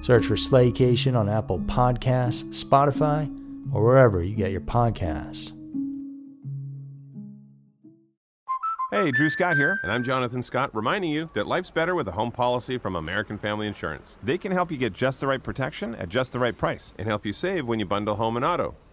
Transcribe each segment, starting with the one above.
Search for Slaycation on Apple Podcasts, Spotify, or wherever you get your podcasts. Hey, Drew Scott here, and I'm Jonathan Scott, reminding you that life's better with a home policy from American Family Insurance. They can help you get just the right protection at just the right price and help you save when you bundle home and auto.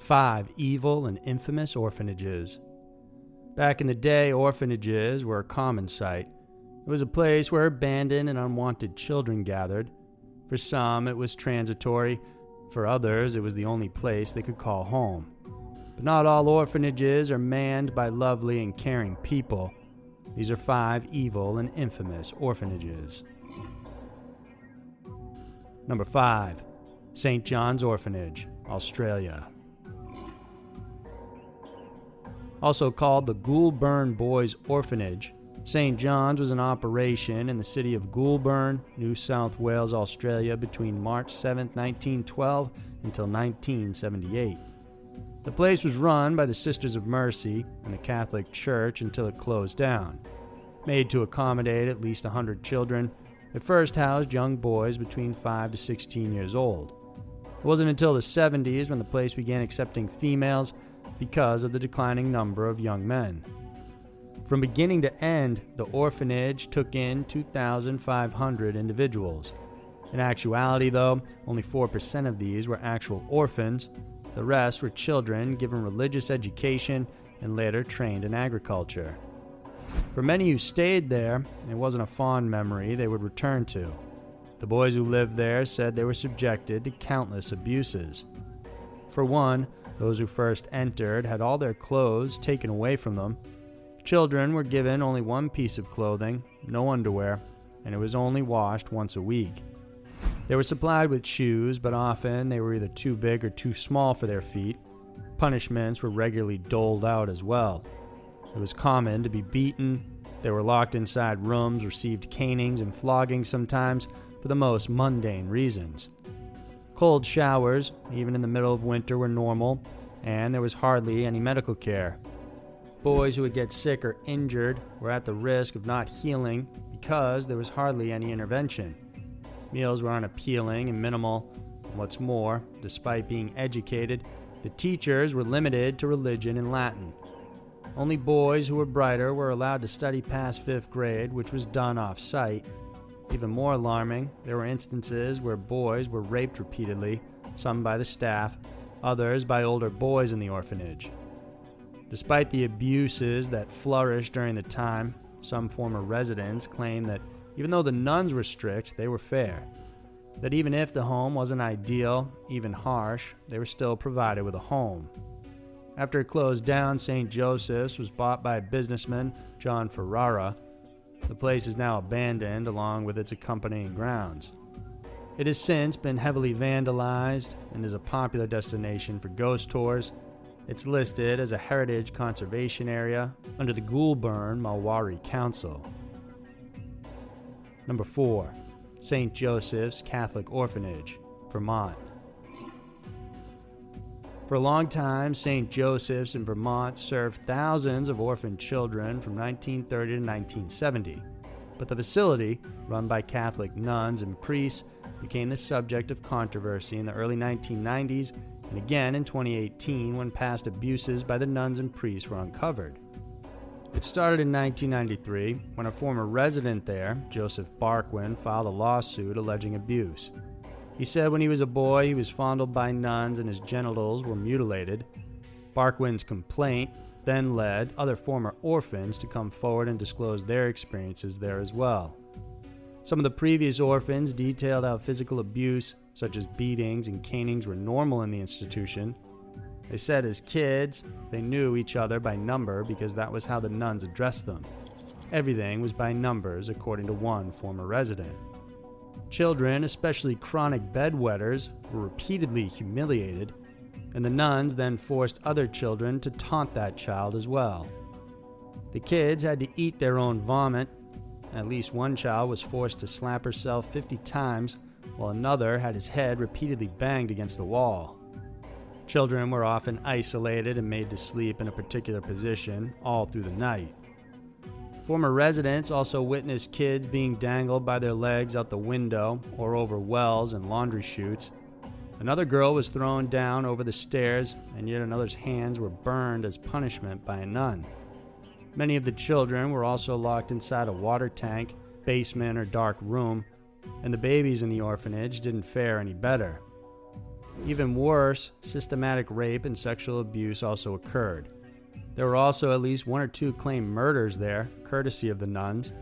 Five evil and infamous orphanages. Back in the day, orphanages were a common sight. It was a place where abandoned and unwanted children gathered. For some, it was transitory. For others, it was the only place they could call home. But not all orphanages are manned by lovely and caring people. These are five evil and infamous orphanages. Number 5. St. John's Orphanage, Australia. also called the Goulburn Boys Orphanage. St. John's was in operation in the city of Goulburn, New South Wales, Australia between March 7, 1912 until 1978. The place was run by the Sisters of Mercy and the Catholic Church until it closed down. Made to accommodate at least 100 children, it first housed young boys between 5 to 16 years old. It wasn't until the 70s when the place began accepting females because of the declining number of young men. From beginning to end, the orphanage took in 2,500 individuals. In actuality, though, only 4% of these were actual orphans. The rest were children given religious education and later trained in agriculture. For many who stayed there, it wasn't a fond memory they would return to. The boys who lived there said they were subjected to countless abuses. For one, those who first entered had all their clothes taken away from them. Children were given only one piece of clothing, no underwear, and it was only washed once a week. They were supplied with shoes, but often they were either too big or too small for their feet. Punishments were regularly doled out as well. It was common to be beaten. They were locked inside rooms, received canings and floggings sometimes for the most mundane reasons. Cold showers, even in the middle of winter, were normal, and there was hardly any medical care. Boys who would get sick or injured were at the risk of not healing because there was hardly any intervention. Meals were unappealing and minimal. What's more, despite being educated, the teachers were limited to religion and Latin. Only boys who were brighter were allowed to study past fifth grade, which was done off site. Even more alarming, there were instances where boys were raped repeatedly, some by the staff, others by older boys in the orphanage. Despite the abuses that flourished during the time, some former residents claim that even though the nuns were strict, they were fair. That even if the home wasn't ideal, even harsh, they were still provided with a home. After it closed down, St. Joseph's was bought by businessman John Ferrara. The place is now abandoned along with its accompanying grounds. It has since been heavily vandalized and is a popular destination for ghost tours. It's listed as a heritage conservation area under the Goulburn Mulwaree Council. Number 4. St. Joseph's Catholic Orphanage, Vermont. For a long time, St. Joseph's in Vermont served thousands of orphan children from 1930 to 1970. But the facility, run by Catholic nuns and priests, became the subject of controversy in the early 1990s and again in 2018 when past abuses by the nuns and priests were uncovered. It started in 1993 when a former resident there, Joseph Barquin, filed a lawsuit alleging abuse. He said when he was a boy, he was fondled by nuns and his genitals were mutilated. Barquin's complaint then led other former orphans to come forward and disclose their experiences there as well. Some of the previous orphans detailed how physical abuse, such as beatings and canings, were normal in the institution, they said as kids, they knew each other by number because that was how the nuns addressed them. Everything was by numbers, according to one former resident. Children, especially chronic bedwetters, were repeatedly humiliated, and the nuns then forced other children to taunt that child as well. The kids had to eat their own vomit. At least one child was forced to slap herself 50 times, while another had his head repeatedly banged against the wall. Children were often isolated and made to sleep in a particular position all through the night. Former residents also witnessed kids being dangled by their legs out the window or over wells and laundry chutes. Another girl was thrown down over the stairs, and yet another's hands were burned as punishment by a nun. Many of the children were also locked inside a water tank, basement, or dark room, and the babies in the orphanage didn't fare any better. Even worse, systematic rape and sexual abuse also occurred. There were also at least one or two claimed murders there, courtesy of the nuns.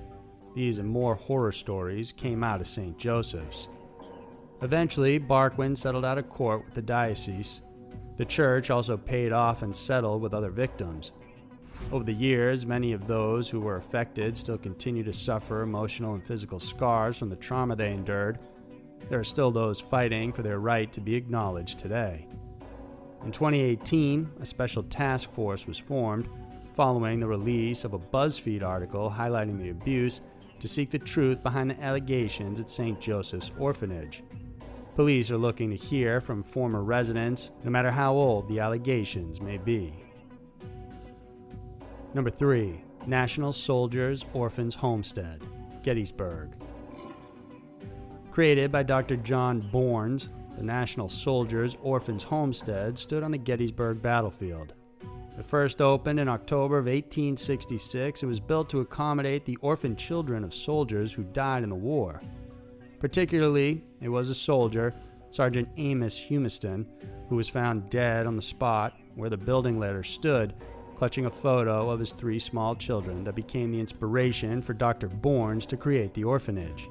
These and more horror stories came out of St. Joseph's. Eventually, Barquin settled out of court with the diocese. The church also paid off and settled with other victims. Over the years, many of those who were affected still continue to suffer emotional and physical scars from the trauma they endured there are still those fighting for their right to be acknowledged today. In 2018, a special task force was formed following the release of a BuzzFeed article highlighting the abuse to seek the truth behind the allegations at St. Joseph's Orphanage. Police are looking to hear from former residents, no matter how old the allegations may be. Number 3. National Soldiers Orphans Homestead, Gettysburg. Created by Dr. John Bourns, the National Soldiers Orphans Homestead stood on the Gettysburg battlefield. It first opened in October of 1866 and was built to accommodate the orphan children of soldiers who died in the war. Particularly, it was a soldier, Sergeant Amos Humiston, who was found dead on the spot where the building later stood, clutching a photo of his three small children that became the inspiration for Dr. Bourns to create the orphanage.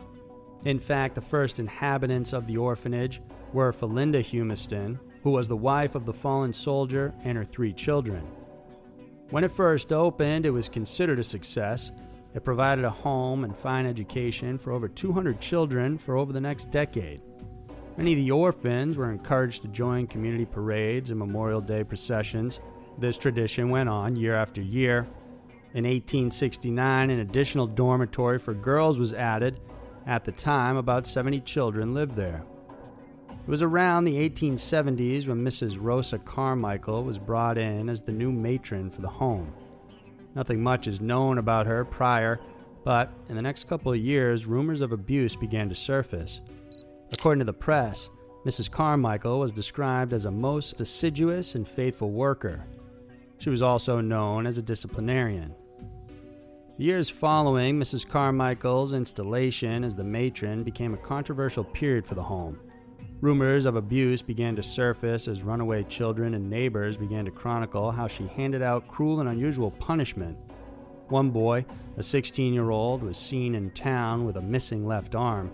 In fact, the first inhabitants of the orphanage were Philinda Humiston, who was the wife of the fallen soldier and her three children. When it first opened, it was considered a success. It provided a home and fine education for over 200 children for over the next decade. Many of the orphans were encouraged to join community parades and Memorial Day processions. This tradition went on year after year. In 1869, an additional dormitory for girls was added at the time, about 70 children lived there. It was around the 1870s when Mrs. Rosa Carmichael was brought in as the new matron for the home. Nothing much is known about her prior, but in the next couple of years, rumors of abuse began to surface. According to the press, Mrs. Carmichael was described as a most assiduous and faithful worker. She was also known as a disciplinarian. The years following Mrs. Carmichael's installation as the matron became a controversial period for the home. Rumors of abuse began to surface as runaway children and neighbors began to chronicle how she handed out cruel and unusual punishment. One boy, a 16 year old, was seen in town with a missing left arm.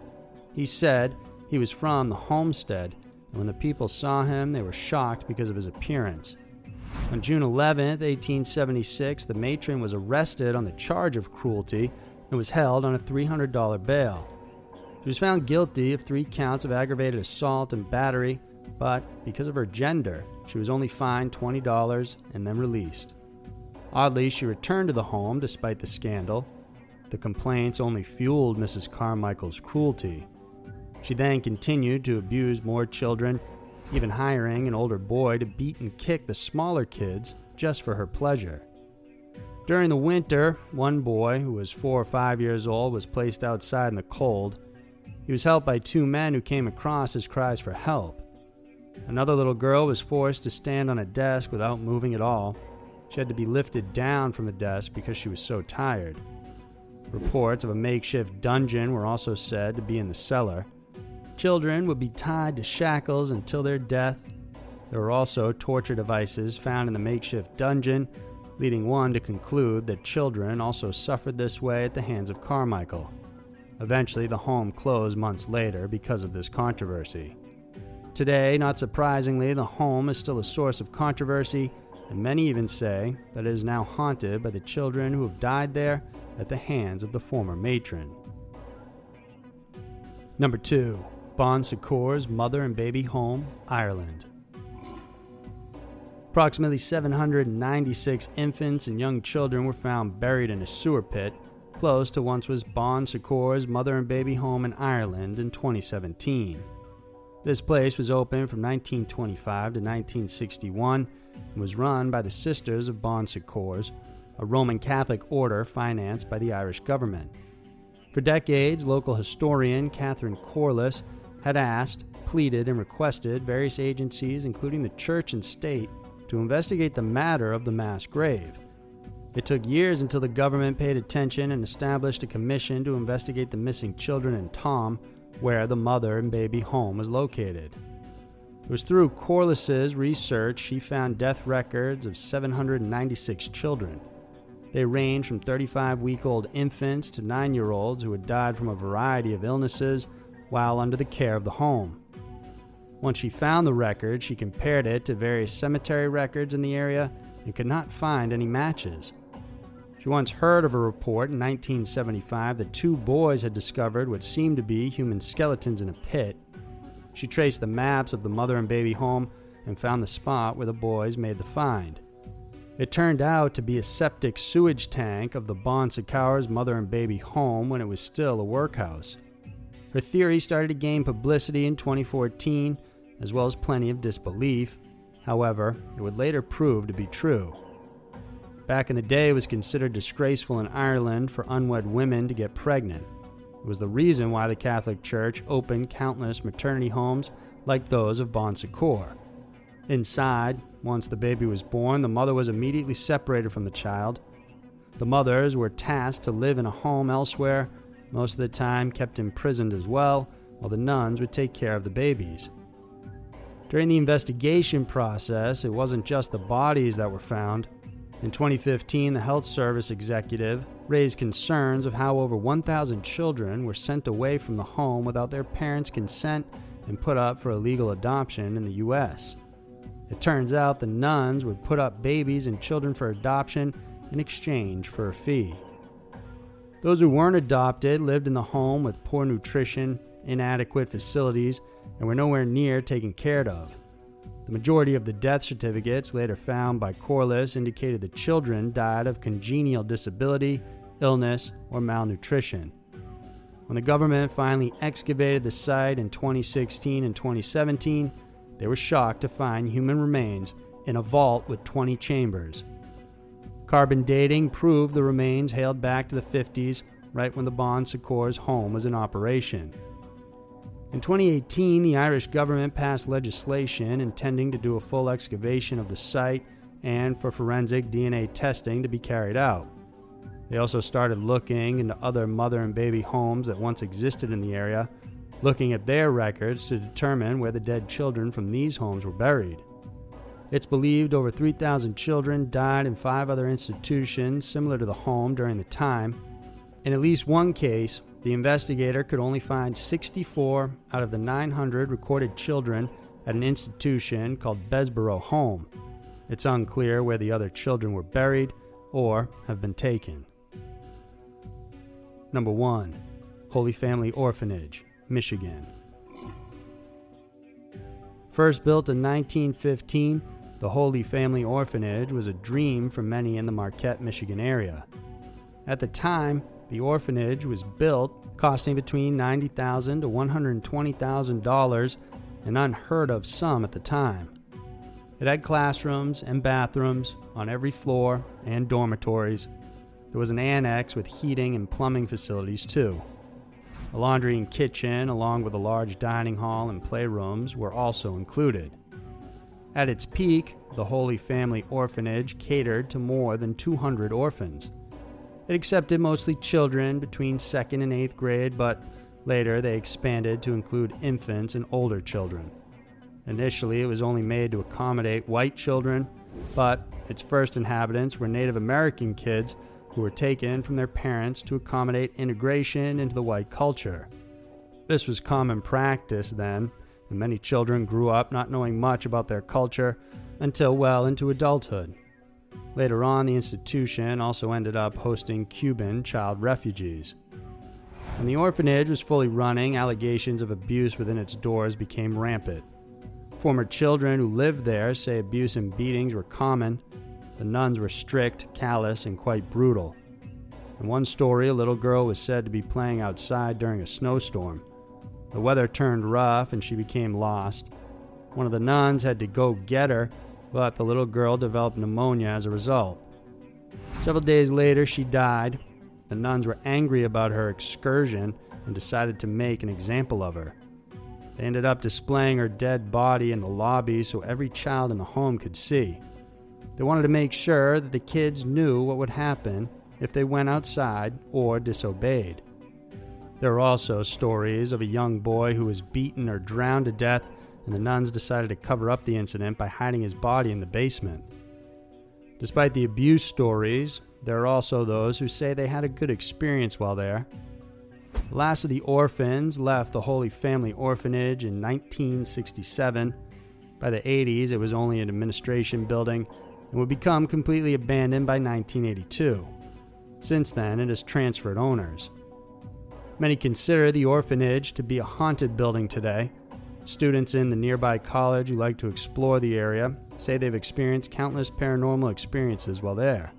He said he was from the homestead, and when the people saw him, they were shocked because of his appearance. On June 11, 1876, the matron was arrested on the charge of cruelty and was held on a $300 bail. She was found guilty of three counts of aggravated assault and battery, but because of her gender, she was only fined $20 and then released. Oddly, she returned to the home despite the scandal. The complaints only fueled Mrs. Carmichael's cruelty. She then continued to abuse more children, even hiring an older boy to beat and kick the smaller kids just for her pleasure. During the winter, one boy, who was four or five years old, was placed outside in the cold he was helped by two men who came across his cries for help. Another little girl was forced to stand on a desk without moving at all. She had to be lifted down from the desk because she was so tired. Reports of a makeshift dungeon were also said to be in the cellar. Children would be tied to shackles until their death. There were also torture devices found in the makeshift dungeon, leading one to conclude that children also suffered this way at the hands of Carmichael. Eventually, the home closed months later because of this controversy. Today, not surprisingly, the home is still a source of controversy, and many even say that it is now haunted by the children who have died there at the hands of the former matron. Number 2. Bon Secours Mother and Baby Home, Ireland. Approximately 796 infants and young children were found buried in a sewer pit close to once was Bon Secours mother and baby home in Ireland in 2017. This place was open from 1925 to 1961 and was run by the Sisters of Bon Secours, a Roman Catholic order financed by the Irish government. For decades, local historian Catherine Corless had asked, pleaded, and requested various agencies, including the church and state, to investigate the matter of the mass grave. It took years until the government paid attention and established a commission to investigate the missing children in Tuam, where the mother and baby home was located. It was through Corless's research she found death records of 796 children. They range from 35 week old infants to 9 year olds who had died from a variety of illnesses while under the care of the home. Once she found the record, she compared it to various cemetery records in the area and could not find any matches. She once heard of a report in 1975 that two boys had discovered what seemed to be human skeletons in a pit. She traced the maps of the mother and baby home and found the spot where the boys made the find. It turned out to be a septic sewage tank of the Bon Secours mother and baby home when it was still a workhouse. Her theory started to gain publicity in 2014, as well as plenty of disbelief. However, it would later prove to be true. Back in the day, it was considered disgraceful in Ireland for unwed women to get pregnant. It was the reason why the Catholic Church opened countless maternity homes like those of Bon Secours. Inside, once the baby was born, the mother was immediately separated from the child. The mothers were tasked to live in a home elsewhere, most of the time kept imprisoned as well, while the nuns would take care of the babies. During the investigation process, it wasn't just the bodies that were found. In 2015, the Health Service executive raised concerns of how over 1,000 children were sent away from the home without their parents' consent and put up for illegal adoption in the U.S. It turns out the nuns would put up babies and children for adoption in exchange for a fee. Those who weren't adopted lived in the home with poor nutrition, inadequate facilities, and were nowhere near taken care of. The majority of the death certificates later found by Corless indicated the children died of congenital disability, illness, or malnutrition. When the government finally excavated the site in 2016 and 2017, they were shocked to find human remains in a vault with 20 chambers. Carbon dating proved the remains hailed back to the 50s, right when the Bon Secours home was in operation. In 2018, the Irish government passed legislation intending to do a full excavation of the site and for forensic DNA testing to be carried out. They also started looking into other mother and baby homes that once existed in the area, looking at their records to determine where the dead children from these homes were buried. It's believed over 3,000 children died in five other institutions similar to the home during the time. In at least one case, the investigator could only find 64 out of the 900 recorded children at an institution called Bessborough Home. It's unclear where the other children were buried or have been taken. Number 1. Holy Family Orphanage, Michigan. First built in 1915, the Holy Family Orphanage was a dream for many in the Marquette, Michigan area. At the time, the orphanage was built, costing between 90,000 to $120,000, an unheard of sum at the time. It had classrooms and bathrooms on every floor and dormitories. There was an annex with heating and plumbing facilities, too. A laundry and kitchen, along with a large dining hall and playrooms, were also included. At its peak, the Holy Family Orphanage catered to more than 200 orphans. It accepted mostly children between 2nd and 8th grade, but later they expanded to include infants and older children. Initially, it was only made to accommodate white children, but its first inhabitants were Native American kids who were taken from their parents to accommodate integration into the white culture. This was common practice then, and many children grew up not knowing much about their culture until well into adulthood. Later on, the institution also ended up hosting Cuban child refugees. When the orphanage was fully running, allegations of abuse within its doors became rampant. Former children who lived there say abuse and beatings were common. The nuns were strict, callous, and quite brutal. In one story, a little girl was said to be playing outside during a snowstorm. The weather turned rough and she became lost. One of the nuns had to go get her, but the little girl developed pneumonia as a result. Several days later, she died. The nuns were angry about her excursion and decided to make an example of her. They ended up displaying her dead body in the lobby so every child in the home could see. They wanted to make sure that the kids knew what would happen if they went outside or disobeyed. There are also stories of a young boy who was beaten or drowned to death, and the nuns decided to cover up the incident by hiding his body in the basement. Despite the abuse stories, there are also those who say they had a good experience while there. The last of the orphans left the Holy Family Orphanage in 1967. By the 80s, it was only an administration building and would become completely abandoned by 1982. Since then, it has transferred owners. Many consider the orphanage to be a haunted building today. Students in the nearby college who like to explore the area say they've experienced countless paranormal experiences while there.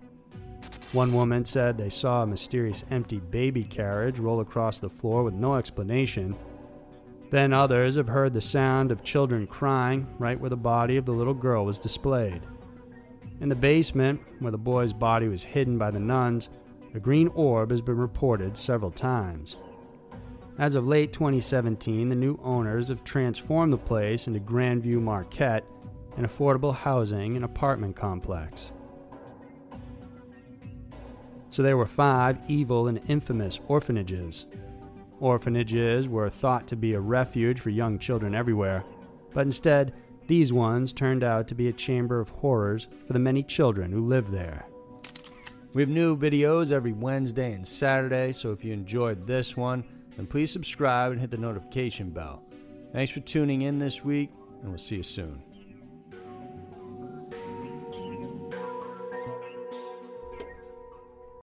One woman said they saw a mysterious empty baby carriage roll across the floor with no explanation. Then others have heard the sound of children crying right where the body of the little girl was displayed. In the basement, where the boy's body was hidden by the nuns, a green orb has been reported several times. As of late 2017, the new owners have transformed the place into Grandview Marquette, an affordable housing and apartment complex. So there were five evil and infamous orphanages. Orphanages were thought to be a refuge for young children everywhere, but instead, these ones turned out to be a chamber of horrors for the many children who live there. We have new videos every Wednesday and Saturday, so if you enjoyed this one, then please subscribe and hit the notification bell. Thanks for tuning in this week, and we'll see you soon.